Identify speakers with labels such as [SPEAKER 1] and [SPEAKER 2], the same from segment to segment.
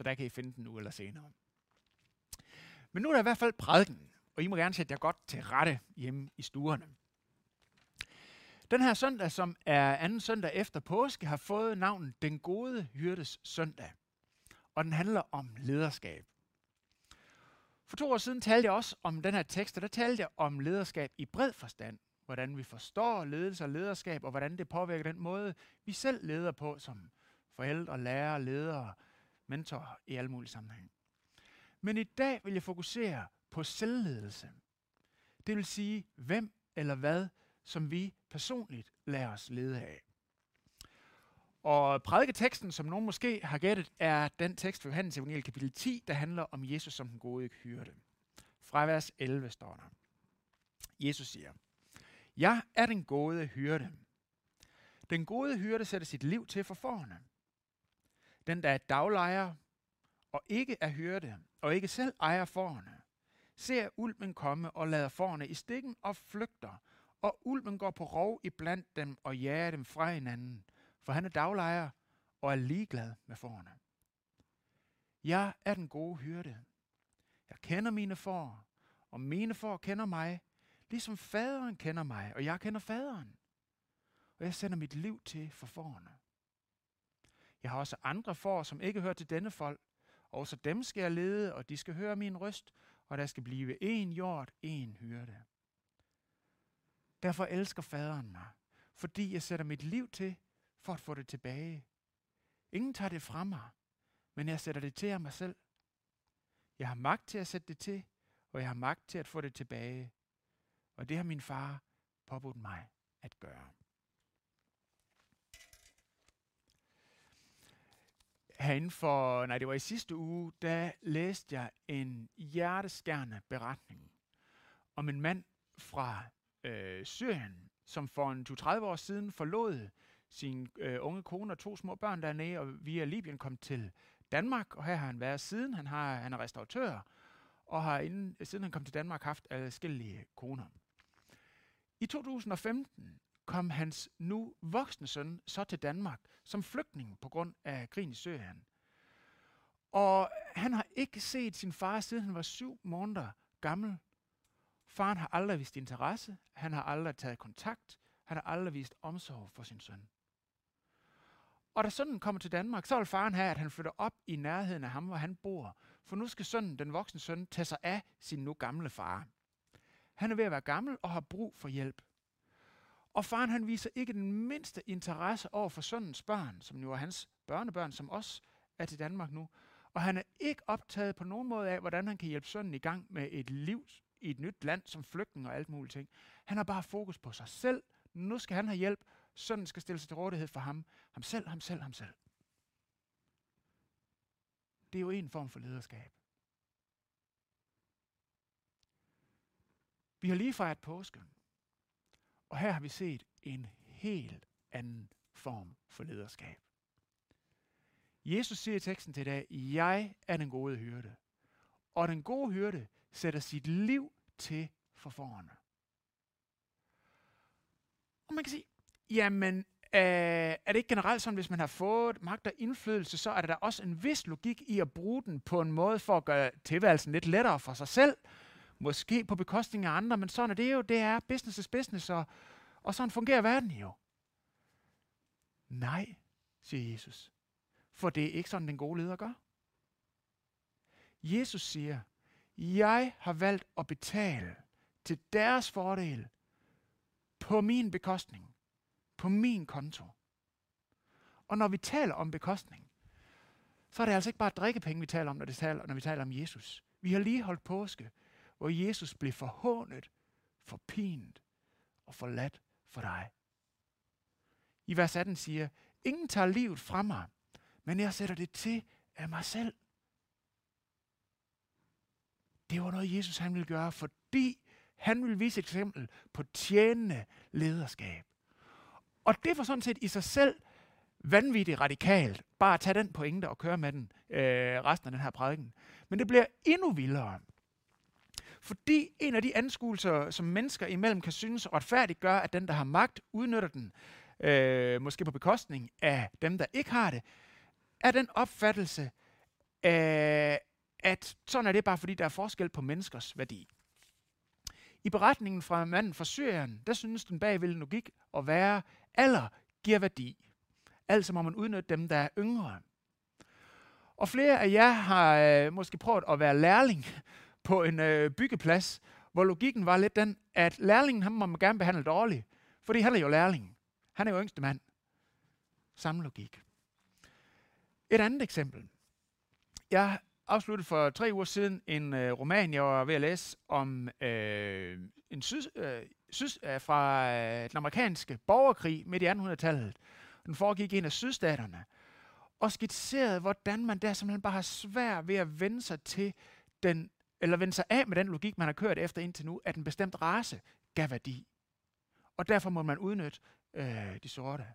[SPEAKER 1] så der kan I finde den nu eller senere. Men nu er der i hvert fald prædiken, og I må gerne sætte jer godt til rette hjemme i stuerne. Den her søndag, som er anden søndag efter påske, har fået navnet Den gode hyrdes søndag. Og den handler om lederskab. For to år siden talte jeg også om den her tekst, og der talte jeg om lederskab i bred forstand. Hvordan vi forstår ledelse og lederskab, og hvordan det påvirker den måde, vi selv leder på som forældre, lærere, ledere, mentorer i alle mulige sammenhænge. Men i dag vil jeg fokusere på selvledelse. Det vil sige, hvem eller hvad, som vi personligt lader os lede af. Og prædiketeksten, som nogen måske har gættet, er den tekst fra Johannes Evangeliet kapitel 10, der handler om Jesus som den gode hyrde. Fra vers 11 står der. Jesus siger, Jeg er den gode hyrde. Den gode hyrde sætter sit liv til for forne. Den, der er daglejer og ikke er hyrde, og ikke selv ejer forerne, ser ulven komme og lader forerne i stikken og flygter, og ulven går på rov i blandt dem og jager dem fra hinanden, for han er daglejer og er ligeglad med forerne. Jeg er den gode hyrde. Jeg kender mine får, og mine får kender mig, ligesom faderen kender mig, og jeg kender faderen. Og jeg sender mit liv til for forerne. Jeg har også andre får, som ikke hører til denne folk, Også dem skal jeg lede, og de skal høre min røst, og der skal blive en jord, en hyrde. Derfor elsker faderen mig, fordi jeg sætter mit liv til for at få det tilbage. Ingen tager det fra mig, men jeg sætter det til af mig selv. Jeg har magt til at sætte det til, og jeg har magt til at få det tilbage. Og det har min far påbudt mig at gøre. Herinde for, nej det var i sidste uge, der læste jeg en hjerteskærende beretning om en mand fra øh, Syrien, som for en 20-30 år siden forlod sin øh, unge kone og to små børn dernede, og via Libyen kom til Danmark, og her har han været siden. Han, har, han er restauratør, og har inden, siden han kom til Danmark haft adskillige koner. I 2015 kom hans nu voksne søn så til Danmark som flygtning på grund af krigen i Syrien. Og han har ikke set sin far, siden han var syv måneder gammel. Faren har aldrig vist interesse, han har aldrig taget kontakt, han har aldrig vist omsorg for sin søn. Og da sønnen kommer til Danmark, så vil faren have, at han flytter op i nærheden af ham, hvor han bor. For nu skal sønnen, den voksne søn, tage sig af sin nu gamle far. Han er ved at være gammel og har brug for hjælp. Og faren han viser ikke den mindste interesse over for sønnens børn, som jo er hans børnebørn, som også er til Danmark nu. Og han er ikke optaget på nogen måde af, hvordan han kan hjælpe sønnen i gang med et liv i et nyt land som flygtning og alt muligt ting. Han har bare fokus på sig selv. Nu skal han have hjælp. Sønnen skal stille sig til rådighed for ham. Ham selv, ham selv, ham selv. Det er jo en form for lederskab. Vi har lige fejret påsken. Og her har vi set en helt anden form for lederskab. Jesus siger i teksten til i dag, jeg er den gode hyrde. Og den gode hyrde sætter sit liv til for forerne. Og man kan sige, jamen, øh, er det ikke generelt sådan, hvis man har fået magt og indflydelse, så er der da også en vis logik i at bruge den på en måde for at gøre tilværelsen lidt lettere for sig selv, måske på bekostning af andre, men sådan er det jo, det er business is business, og, og sådan fungerer verden jo. Nej, siger Jesus, for det er ikke sådan, den gode leder gør. Jesus siger, jeg har valgt at betale til deres fordel på min bekostning, på min konto. Og når vi taler om bekostning, så er det altså ikke bare drikkepenge, vi taler om, når, det taler, når vi taler om Jesus. Vi har lige holdt påske, hvor Jesus blev forhånet, forpint og forladt for dig. I vers 18 siger, ingen tager livet fra mig, men jeg sætter det til af mig selv. Det var noget, Jesus han ville gøre, fordi han ville vise et eksempel på tjenende lederskab. Og det var sådan set i sig selv vanvittigt radikalt. Bare at tage den pointe og køre med den øh, resten af den her prædiken. Men det bliver endnu vildere. Fordi en af de anskuelser, som mennesker imellem kan synes retfærdigt gør, at den, der har magt, udnytter den, øh, måske på bekostning af dem, der ikke har det, er den opfattelse, øh, at sådan er det bare, fordi der er forskel på menneskers værdi. I beretningen fra manden fra Syrien, der synes den bagved logik at være, alder giver værdi. Altså må man udnytte dem, der er yngre. Og flere af jer har øh, måske prøvet at være lærling på en øh, byggeplads, hvor logikken var lidt den, at lærlingen ham må man gerne behandle dårligt, fordi han er jo lærlingen. Han er jo yngste mand. Samme logik. Et andet eksempel. Jeg afsluttede for tre uger siden en øh, roman, jeg var ved at læse om øh, en syd, øh, syd, øh, fra øh, den amerikanske borgerkrig midt i 1800-tallet. Den foregik i en af sydstaterne. Og skitserede, hvordan man der simpelthen bare har svært ved at vende sig til den, eller vende sig af med den logik, man har kørt efter indtil nu, at en bestemt race gav værdi. Og derfor må man udnytte øh, de sorte.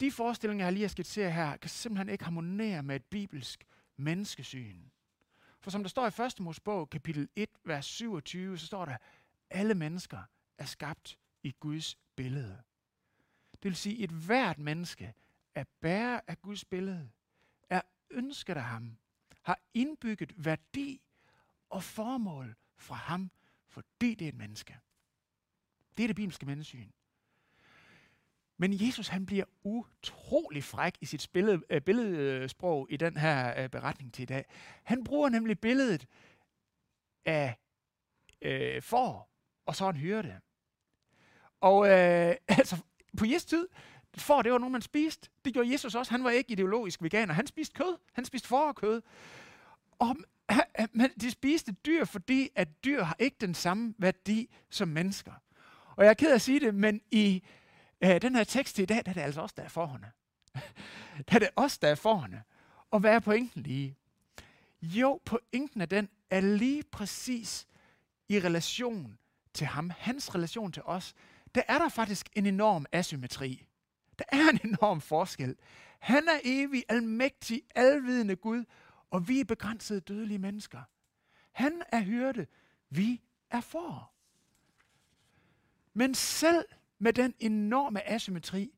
[SPEAKER 1] De forestillinger, jeg lige har skitseret her, kan simpelthen ikke harmonere med et bibelsk menneskesyn. For som der står i 1. Mosebog, kapitel 1, vers 27, så står der, alle mennesker er skabt i Guds billede. Det vil sige, at et hvert menneske er bærer af Guds billede, er ønsket af ham, har indbygget værdi og formål fra ham, fordi det er et menneske. Det er det bibelske menneskesyn. Men Jesus han bliver utrolig fræk i sit billede, øh, billedsprog i den her øh, beretning til i dag. Han bruger nemlig billedet af øh, for og så en hyrde. Og øh, altså, på Jesu tid, for det var nogen, man spiste. Det gjorde Jesus også. Han var ikke ideologisk veganer. Han spiste kød. Han spiste for og men de spiste dyr, fordi at dyr har ikke den samme værdi som mennesker. Og jeg er ked af at sige det, men i øh, den her tekst i dag, der er det altså også der er forhånde. der er det også der er forhånde. Og hvad er pointen lige? Jo, pointen af den er lige præcis i relation til ham, hans relation til os, der er der faktisk en enorm asymmetri. Der er en enorm forskel. Han er evig, almægtig, alvidende Gud, og vi er begrænsede dødelige mennesker. Han er hyrde, vi er for. Men selv med den enorme asymmetri,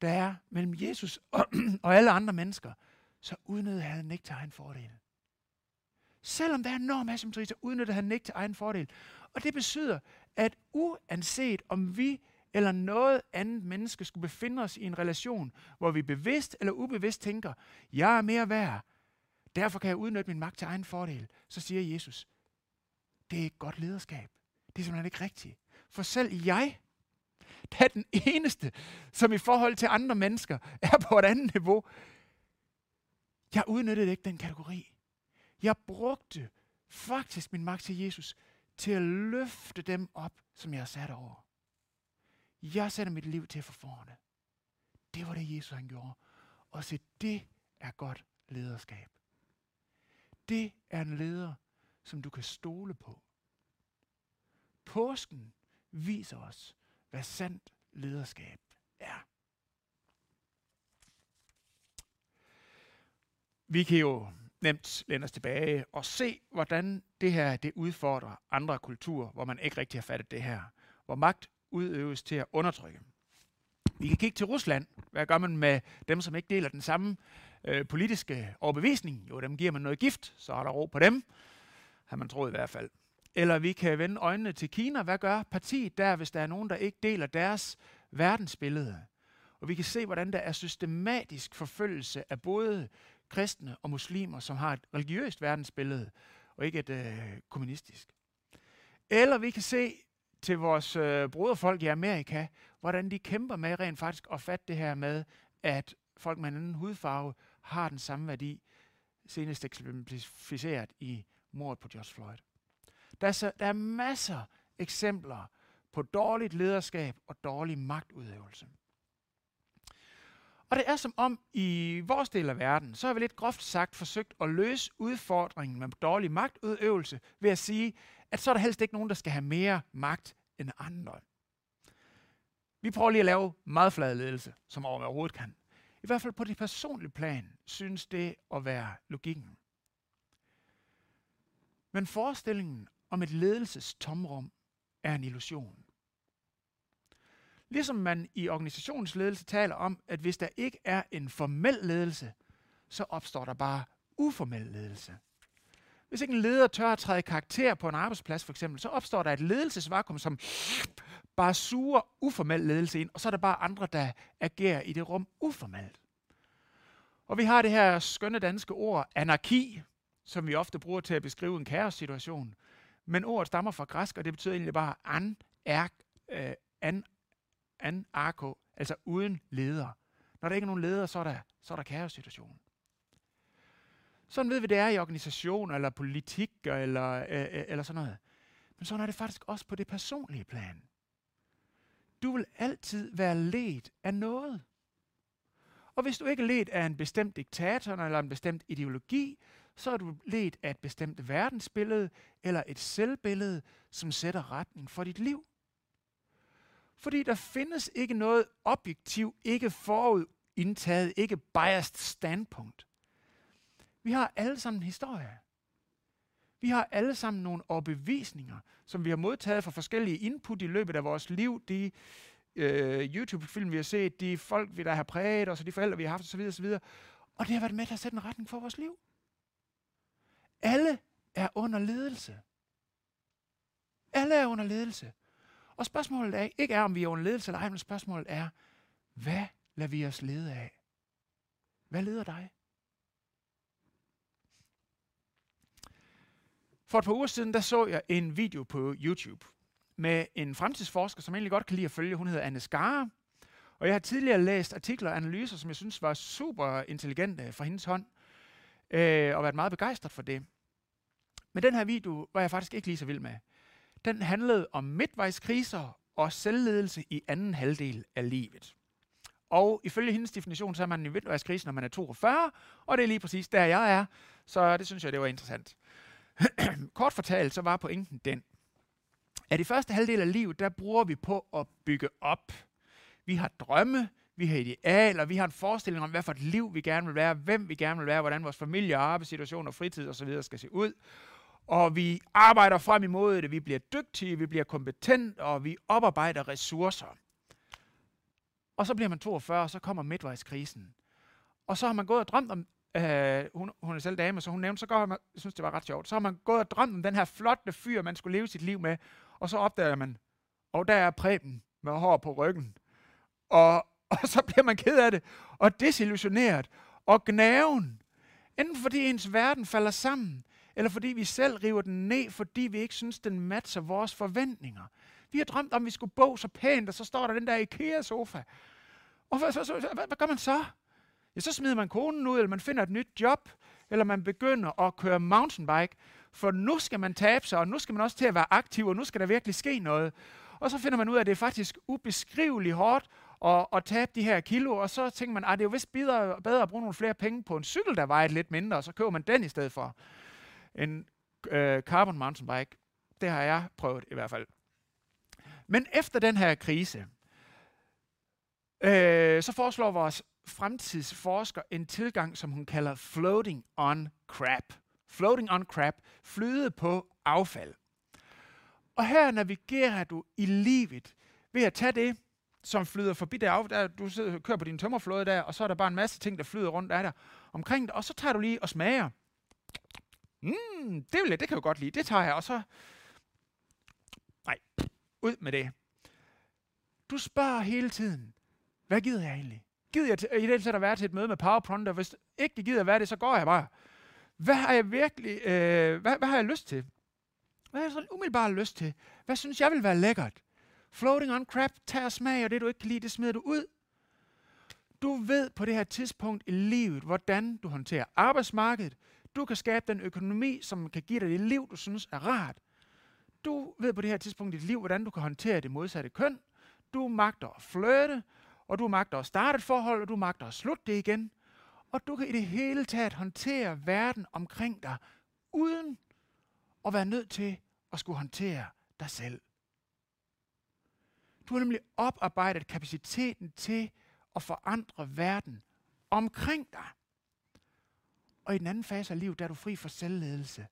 [SPEAKER 1] der er mellem Jesus og, og alle andre mennesker, så udnyttede han ikke til egen fordel. Selvom der er enorm asymmetri, så udnyttede han ikke til egen fordel. Og det betyder, at uanset om vi eller noget andet menneske skulle befinde os i en relation, hvor vi bevidst eller ubevidst tænker, jeg er mere værd, derfor kan jeg udnytte min magt til egen fordel, så siger Jesus, det er ikke godt lederskab. Det er simpelthen ikke rigtigt. For selv jeg der er den eneste, som i forhold til andre mennesker er på et andet niveau. Jeg udnyttede ikke den kategori. Jeg brugte faktisk min magt til Jesus til at løfte dem op, som jeg har sat over. Jeg sætter mit liv til for forne. Det var det, Jesus han gjorde. Og se, det er godt lederskab. Det er en leder, som du kan stole på. Påsken viser os, hvad sandt lederskab er. Vi kan jo nemt læne os tilbage og se, hvordan det her det udfordrer andre kulturer, hvor man ikke rigtig har fattet det her. Hvor magt udøves til at undertrykke. Vi kan kigge til Rusland. Hvad gør man med dem, som ikke deler den samme øh, politiske overbevisning? Jo, dem giver man noget gift, så er der ro på dem. Har man troet i hvert fald. Eller vi kan vende øjnene til Kina. Hvad gør partiet der, hvis der er nogen, der ikke deler deres verdensbillede? Og vi kan se, hvordan der er systematisk forfølgelse af både kristne og muslimer, som har et religiøst verdensbillede, og ikke et øh, kommunistisk. Eller vi kan se til vores øh, broderfolk i Amerika, hvordan de kæmper med rent faktisk at fatte det her med, at folk med en anden hudfarve har den samme værdi, senest eksemplificeret i mordet på George Floyd. Der er, så, der er masser eksempler på dårligt lederskab og dårlig magtudøvelse. Og det er som om i vores del af verden, så har vi lidt groft sagt forsøgt at løse udfordringen med dårlig magtudøvelse ved at sige, at så er der helst ikke nogen, der skal have mere magt end andre. Vi prøver lige at lave meget flad ledelse, som overhovedet kan. I hvert fald på det personlige plan synes det at være logikken. Men forestillingen om et ledelsestomrum er en illusion. Ligesom man i organisationsledelse taler om, at hvis der ikke er en formel ledelse, så opstår der bare uformel ledelse. Hvis ikke en leder tør at træde karakter på en arbejdsplads for eksempel, så opstår der et ledelsesvakuum, som bare suger uformel ledelse ind, og så er der bare andre, der agerer i det rum uformelt. Og vi har det her skønne danske ord, anarki, som vi ofte bruger til at beskrive en kaossituation. Men ordet stammer fra græsk, og det betyder egentlig bare an, er, øh, an, an arko, altså uden leder. Når der ikke er nogen leder, så er der, så er der kaossituation. Sådan ved vi, det er i organisationer, eller politik, eller, øh, øh, eller sådan noget. Men sådan er det faktisk også på det personlige plan. Du vil altid være ledt af noget. Og hvis du ikke er ledt af en bestemt diktator eller en bestemt ideologi, så er du ledt af et bestemt verdensbillede eller et selvbillede, som sætter retning for dit liv. Fordi der findes ikke noget objektiv, ikke forudindtaget, ikke biased standpunkt. Vi har alle sammen en historie. Vi har alle sammen nogle overbevisninger, som vi har modtaget fra forskellige input i løbet af vores liv. De øh, YouTube-film, vi har set, de folk, vi der har præget os, og de forældre, vi har haft osv. osv. Og det har været med til at sætte en retning for vores liv. Alle er under ledelse. Alle er under ledelse. Og spørgsmålet er ikke er, om vi er under ledelse eller ej, men spørgsmålet er, hvad lader vi os lede af? Hvad leder dig? For et par uger siden, der så jeg en video på YouTube med en fremtidsforsker, som jeg egentlig godt kan lide at følge. Hun hedder Anne Skare. Og jeg har tidligere læst artikler og analyser, som jeg synes var super intelligente fra hendes hånd, øh, og været meget begejstret for det. Men den her video var jeg faktisk ikke lige så vild med. Den handlede om midtvejskriser og selvledelse i anden halvdel af livet. Og ifølge hendes definition, så er man i midtvejskrisen, når man er 42, og det er lige præcis der, jeg er. Så det synes jeg, det var interessant. Kort fortalt, så var pointen den, at i første halvdel af livet, der bruger vi på at bygge op. Vi har drømme, vi har idealer, vi har en forestilling om, hvad for et liv vi gerne vil være, hvem vi gerne vil være, hvordan vores familie, arbejdssituation og fritid osv. skal se ud. Og vi arbejder frem imod det, vi bliver dygtige, vi bliver kompetent, og vi oparbejder ressourcer. Og så bliver man 42, og så kommer midtvejskrisen. Og så har man gået og drømt om, øh, hun, hun er selv dame, så hun nævnte, så går man, jeg synes, det var ret sjovt, så har man gået og drømt om den her flotte fyr, man skulle leve sit liv med, og så opdager man, og der er Preben med hår på ryggen. Og, og så bliver man ked af det, og desillusioneret, og gnaven. Enten fordi ens verden falder sammen, eller fordi vi selv river den ned, fordi vi ikke synes, den matcher vores forventninger. Vi har drømt om, at vi skulle bo så pænt, og så står der den der IKEA-sofa. Og hvad, hvad, hvad, hvad, hvad gør man så? Ja, så smider man konen ud, eller man finder et nyt job, eller man begynder at køre mountainbike, for nu skal man tabe sig, og nu skal man også til at være aktiv, og nu skal der virkelig ske noget. Og så finder man ud af, at det er faktisk ubeskriveligt hårdt at, at tabe de her kilo, og så tænker man, at det er jo vist bedre, bedre at bruge nogle flere penge på en cykel, der vejer lidt mindre, og så køber man den i stedet for en øh, carbon mountainbike. Det har jeg prøvet i hvert fald. Men efter den her krise, øh, så foreslår vores fremtidsforsker en tilgang, som hun kalder floating on crap. Floating on crap, flyde på affald. Og her navigerer du i livet ved at tage det, som flyder forbi der, af, der du sidder, kører på din tømmerflåde der, og så er der bare en masse ting, der flyder rundt af der omkring det. og så tager du lige og smager. Mm, det vil jeg, det kan jeg godt lide, det tager jeg, og så... Nej, ud med det. Du spørger hele tiden, hvad gider jeg egentlig? Gider jeg i det at være til et møde med PowerPoint, og hvis ikke jeg gider være det, så går jeg bare. Hvad har jeg virkelig, øh, hvad, hvad har jeg lyst til? Hvad har jeg sådan umiddelbart lyst til? Hvad synes jeg vil være lækkert? Floating on crap, tag og smag, og det du ikke kan lide, det smider du ud. Du ved på det her tidspunkt i livet, hvordan du håndterer arbejdsmarkedet. Du kan skabe den økonomi, som kan give dig det liv, du synes er rart. Du ved på det her tidspunkt i dit liv, hvordan du kan håndtere det modsatte køn. Du magter at flirte og du magter at starte et forhold, og du magter at slutte det igen. Og du kan i det hele taget håndtere verden omkring dig, uden at være nødt til at skulle håndtere dig selv. Du har nemlig oparbejdet kapaciteten til at forandre verden omkring dig. Og i den anden fase af livet, der er du fri for selvledelse,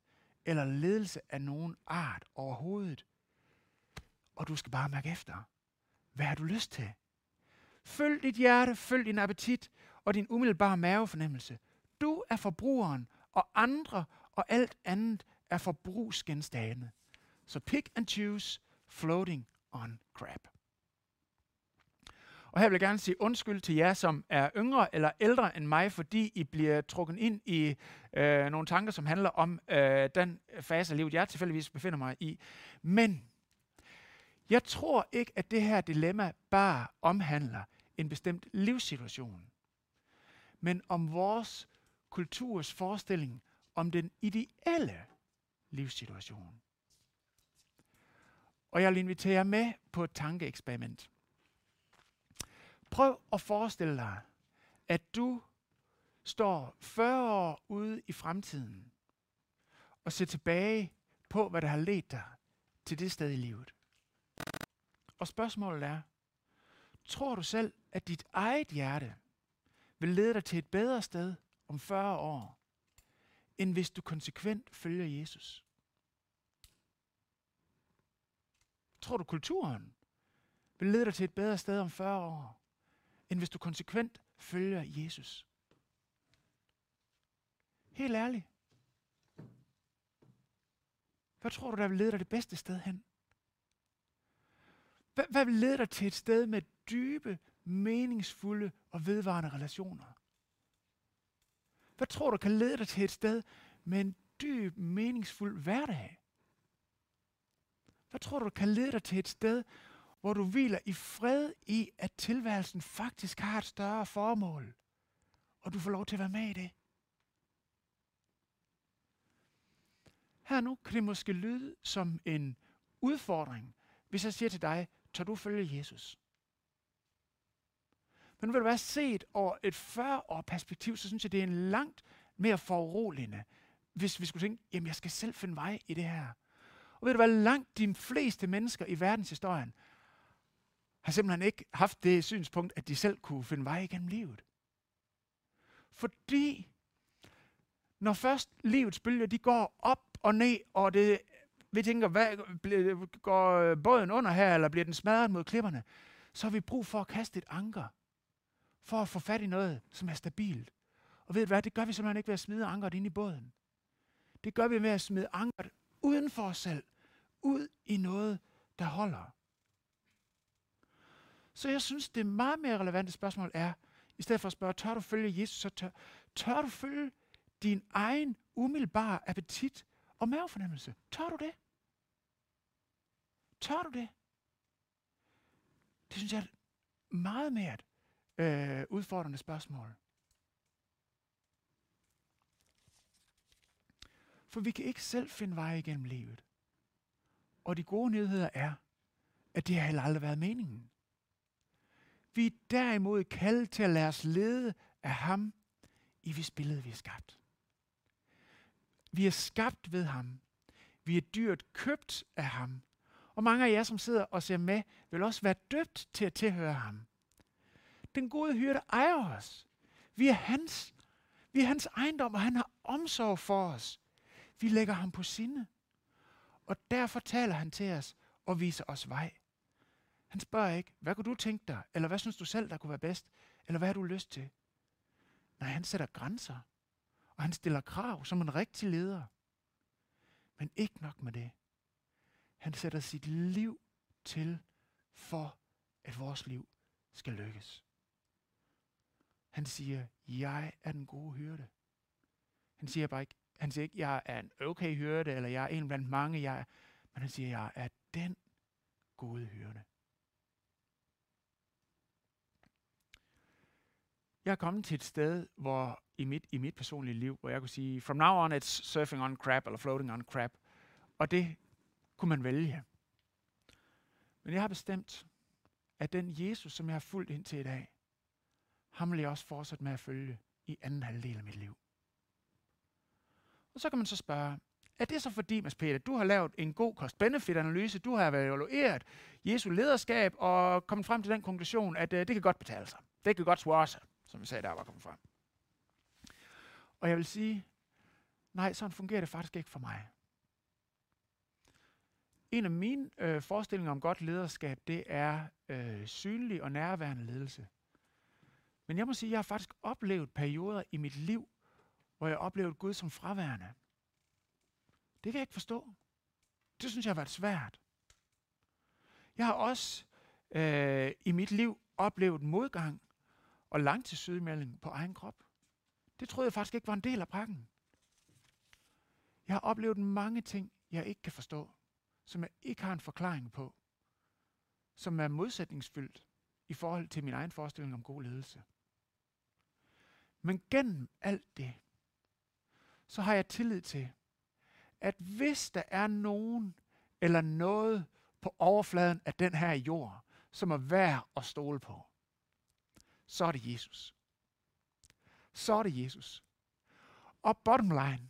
[SPEAKER 1] eller ledelse af nogen art overhovedet. Og du skal bare mærke efter. hvad har du lyst til? Følg dit hjerte, følg din appetit og din umiddelbare mavefornemmelse. Du er forbrugeren, og andre og alt andet er forbrugsgenstande. Så pick and choose floating on crap. Og her vil jeg gerne sige undskyld til jer, som er yngre eller ældre end mig, fordi I bliver trukket ind i øh, nogle tanker, som handler om øh, den fase af livet, jeg tilfældigvis befinder mig i. Men jeg tror ikke, at det her dilemma bare omhandler en bestemt livssituation, men om vores kulturs forestilling om den ideelle livssituation. Og jeg vil invitere jer med på et tankeeksperiment. Prøv at forestille dig, at du står 40 år ude i fremtiden og ser tilbage på, hvad der har ledt dig til det sted i livet. Og spørgsmålet er, tror du selv, at dit eget hjerte vil lede dig til et bedre sted om 40 år, end hvis du konsekvent følger Jesus? Tror du, kulturen vil lede dig til et bedre sted om 40 år, end hvis du konsekvent følger Jesus? Helt ærligt. Hvad tror du, der vil lede dig det bedste sted hen? Hvad, hvad vil lede dig til et sted med dybe, meningsfulde og vedvarende relationer? Hvad tror du kan lede dig til et sted med en dyb, meningsfuld hverdag? Hvad tror du kan lede dig til et sted, hvor du hviler i fred i, at tilværelsen faktisk har et større formål, og du får lov til at være med i det? Her nu kan det måske lyde som en udfordring, hvis jeg siger til dig, tør du følge Jesus? Men vil du være set over et 40-år perspektiv, så synes jeg, det er en langt mere foruroligende, hvis vi skulle tænke, jamen jeg skal selv finde vej i det her. Og ved du hvad, langt de fleste mennesker i verdenshistorien har simpelthen ikke haft det synspunkt, at de selv kunne finde vej igennem livet. Fordi når først livets bølger, de går op og ned, og det, vi tænker, hvad, bliver, går øh, båden under her, eller bliver den smadret mod klipperne, så har vi brug for at kaste et anker, for at få fat i noget, som er stabilt. Og ved du hvad, det gør vi simpelthen ikke ved at smide ankeret ind i båden. Det gør vi ved at smide ankeret uden for os selv, ud i noget, der holder. Så jeg synes, det meget mere relevante spørgsmål er, i stedet for at spørge, tør du følge Jesus, så tør, tør du følge din egen umiddelbare appetit og mavefornemmelse? Tør du det? Tør du det? Det synes jeg er et meget mere øh, udfordrende spørgsmål. For vi kan ikke selv finde vej igennem livet. Og de gode nyheder er, at det har heller aldrig været meningen. Vi er derimod kaldet til at lade os lede af ham, i hvis billede vi er skabt. Vi er skabt ved ham. Vi er dyrt købt af ham. Og mange af jer, som sidder og ser med, vil også være døbt til at tilhøre ham. Den gode hyrde ejer os. Vi er hans. Vi er hans ejendom, og han har omsorg for os. Vi lægger ham på sinde. Og derfor taler han til os og viser os vej. Han spørger ikke, hvad kunne du tænke dig? Eller hvad synes du selv, der kunne være bedst? Eller hvad har du lyst til? Nej, han sætter grænser. Og han stiller krav som en rigtig leder. Men ikke nok med det. Han sætter sit liv til for, at vores liv skal lykkes. Han siger, jeg er den gode hyrde. Han siger bare ikke, han siger ikke, jeg er en okay hyrde, eller jeg er en blandt mange, jeg er, men han siger, jeg er den gode hyrde. Jeg er kommet til et sted, hvor i mit, i mit personlige liv, hvor jeg kunne sige, from now on it's surfing on crap, eller floating on crap. Og det kunne man vælge. Men jeg har bestemt, at den Jesus, som jeg har fulgt indtil i dag, ham vil jeg også fortsætte med at følge i anden halvdel af mit liv. Og så kan man så spørge, er det så fordi, Mads Peter, du har lavet en god cost-benefit-analyse, du har evalueret Jesu lederskab og kommet frem til den konklusion, at uh, det kan godt betale sig. Det kan godt svare sig, som vi sagde, der var kommet frem. Og jeg vil sige, nej, sådan fungerer det faktisk ikke for mig. en af mine øh, forestillinger om godt lederskab, det er øh, synlig og nærværende ledelse. Men jeg må sige, at jeg har faktisk oplevet perioder i mit liv, hvor jeg oplevede Gud som fraværende. Det kan jeg ikke forstå. Det synes jeg har været svært. Jeg har også øh, i mit liv oplevet modgang og langtidssygemelding på egen krop. Det troede jeg faktisk ikke var en del af pakken. Jeg har oplevet mange ting, jeg ikke kan forstå, som jeg ikke har en forklaring på, som er modsætningsfyldt i forhold til min egen forestilling om god ledelse. Men gennem alt det, så har jeg tillid til, at hvis der er nogen eller noget på overfladen af den her jord, som er værd at stole på, så er det Jesus. Så er det Jesus. Og bottom line,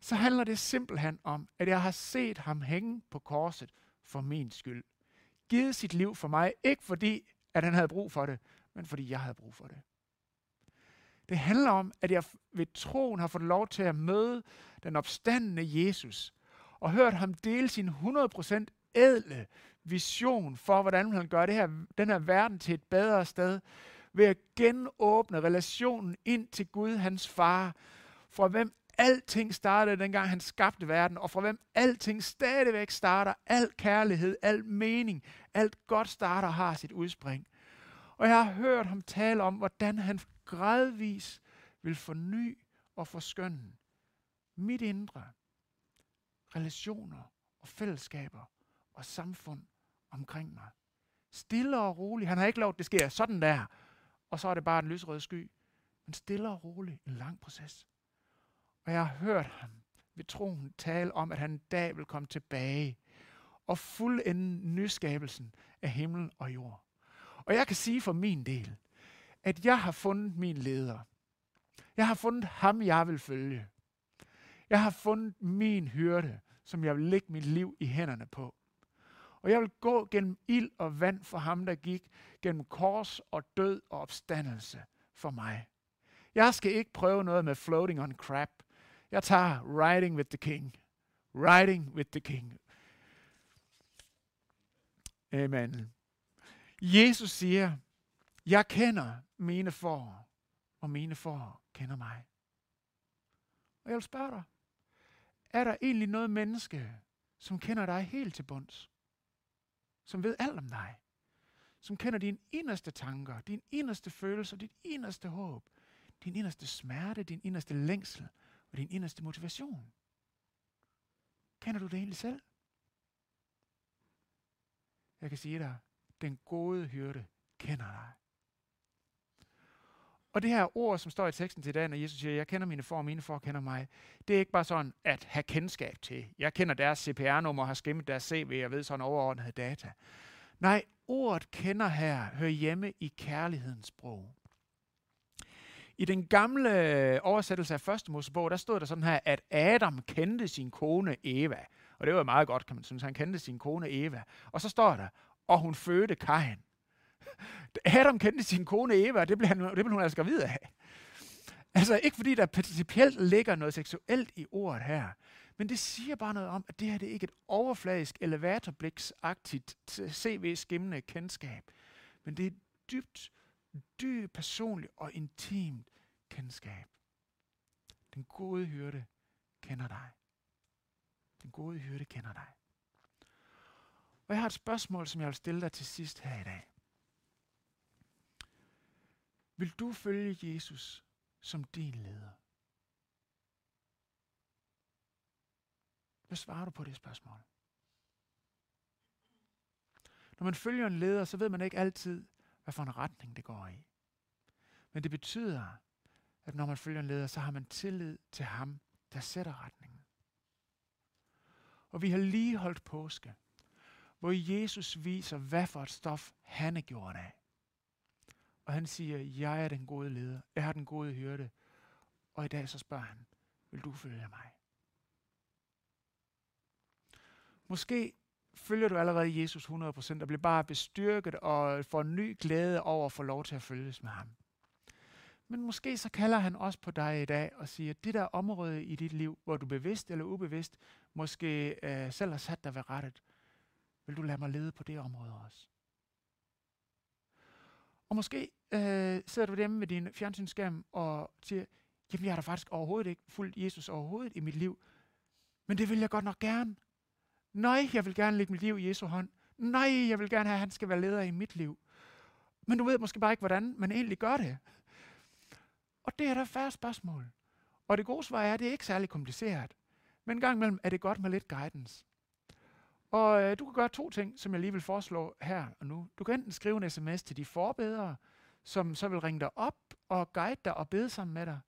[SPEAKER 1] så handler det simpelthen om, at jeg har set ham hænge på korset for min skyld. Givet sit liv for mig, ikke fordi, at han havde brug for det, men fordi jeg havde brug for det. Det handler om, at jeg ved troen har fået lov til at møde den opstandende Jesus, og hørt ham dele sin 100% ædle vision for, hvordan han gør det her, den her verden til et bedre sted, ved at genåbne relationen ind til Gud, hans far, fra hvem alting startede, dengang han skabte verden, og fra hvem alting stadigvæk starter, al kærlighed, al mening, alt godt starter har sit udspring. Og jeg har hørt ham tale om, hvordan han gradvis vil forny og forskønne mit indre, relationer og fællesskaber og samfund omkring mig. Stille og roligt. Han har ikke lov, det sker sådan der, og så er det bare en lysrød sky. Men stille og roligt, en lang proces. Og jeg har hørt ham ved troen tale om, at han en dag vil komme tilbage og fuldende nyskabelsen af himmel og jord. Og jeg kan sige for min del, at jeg har fundet min leder. Jeg har fundet ham, jeg vil følge. Jeg har fundet min hyrde, som jeg vil lægge mit liv i hænderne på. Og jeg vil gå gennem ild og vand for ham, der gik gennem kors og død og opstandelse for mig. Jeg skal ikke prøve noget med floating on crap. Jeg tager riding with the king. Riding with the king. Amen. Jesus siger, jeg kender mine for, og mine for kender mig. Og jeg vil spørge dig, er der egentlig noget menneske, som kender dig helt til bunds? Som ved alt om dig? Som kender dine inderste tanker, dine inderste følelser, dit inderste håb, din inderste smerte, din inderste længsel og din inderste motivation? Kender du det egentlig selv? Jeg kan sige dig, den gode hyrde kender dig. Og det her ord, som står i teksten til i dag, når Jesus siger, jeg kender mine for, og mine for kender mig, det er ikke bare sådan at have kendskab til. Jeg kender deres CPR-nummer, har skimmet deres CV, og ved sådan overordnet data. Nej, ordet kender her hører hjemme i kærlighedens sprog. I den gamle oversættelse af første Mosebog, der stod der sådan her, at Adam kendte sin kone Eva. Og det var meget godt, kan man synes. Han kendte sin kone Eva. Og så står der, og hun fødte Kain. Adam kendte sin kone Eva, og det blev, han, det blev hun altså gravid af. Altså ikke fordi der principielt ligger noget seksuelt i ordet her, men det siger bare noget om, at det her det er ikke et overfladisk, elevatorbliksagtigt, CV-skimmende kendskab, men det er et dybt, dybt personligt og intimt kendskab. Den gode hyrde kender dig. Den gode hyrde kender dig. Og jeg har et spørgsmål, som jeg vil stille dig til sidst her i dag. Vil du følge Jesus som din leder? Hvad svarer du på det spørgsmål? Når man følger en leder, så ved man ikke altid, hvad for en retning det går i. Men det betyder, at når man følger en leder, så har man tillid til ham, der sætter retningen. Og vi har lige holdt påske, hvor Jesus viser, hvad for et stof han er gjort af. Og han siger, jeg er den gode leder. Jeg har den gode hyrde. Og i dag så spørger han, vil du følge mig? Måske følger du allerede Jesus 100% og bliver bare bestyrket og får en ny glæde over at få lov til at følges med ham. Men måske så kalder han også på dig i dag og siger, at det der område i dit liv, hvor du bevidst eller ubevidst måske øh, selv har sat dig ved rettet, Vil du lade mig lede på det område også? Og måske øh, sidder du dem med din fjernsynsskærm og siger, jamen jeg har da faktisk overhovedet ikke fulgt Jesus overhovedet i mit liv, men det vil jeg godt nok gerne. Nej, jeg vil gerne lægge mit liv i Jesu hånd. Nej, jeg vil gerne have, at han skal være leder i mit liv. Men du ved måske bare ikke, hvordan man egentlig gør det. Og det er der færre spørgsmål. Og det gode svar er, at det er ikke særlig kompliceret. Men en gang imellem er det godt med lidt guidance. Og øh, du kan gøre to ting, som jeg lige vil foreslå her og nu. Du kan enten skrive en sms til de forbedere, som så vil ringe dig op og guide dig og bede sammen med dig.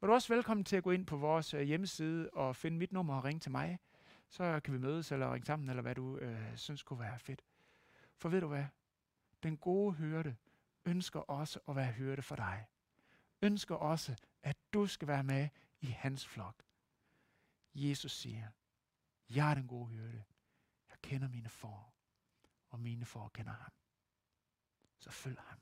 [SPEAKER 1] Og du er også velkommen til at gå ind på vores øh, hjemmeside og finde mit nummer og ringe til mig. Så kan vi mødes eller ringe sammen, eller hvad du øh, synes kunne være fedt. For ved du hvad? Den gode hørte ønsker også at være hørte for dig. Ønsker også, at du skal være med i hans flok. Jesus siger, jeg er den gode hørte. Jeg kender mine får, og mine får kender ham. Så følg ham.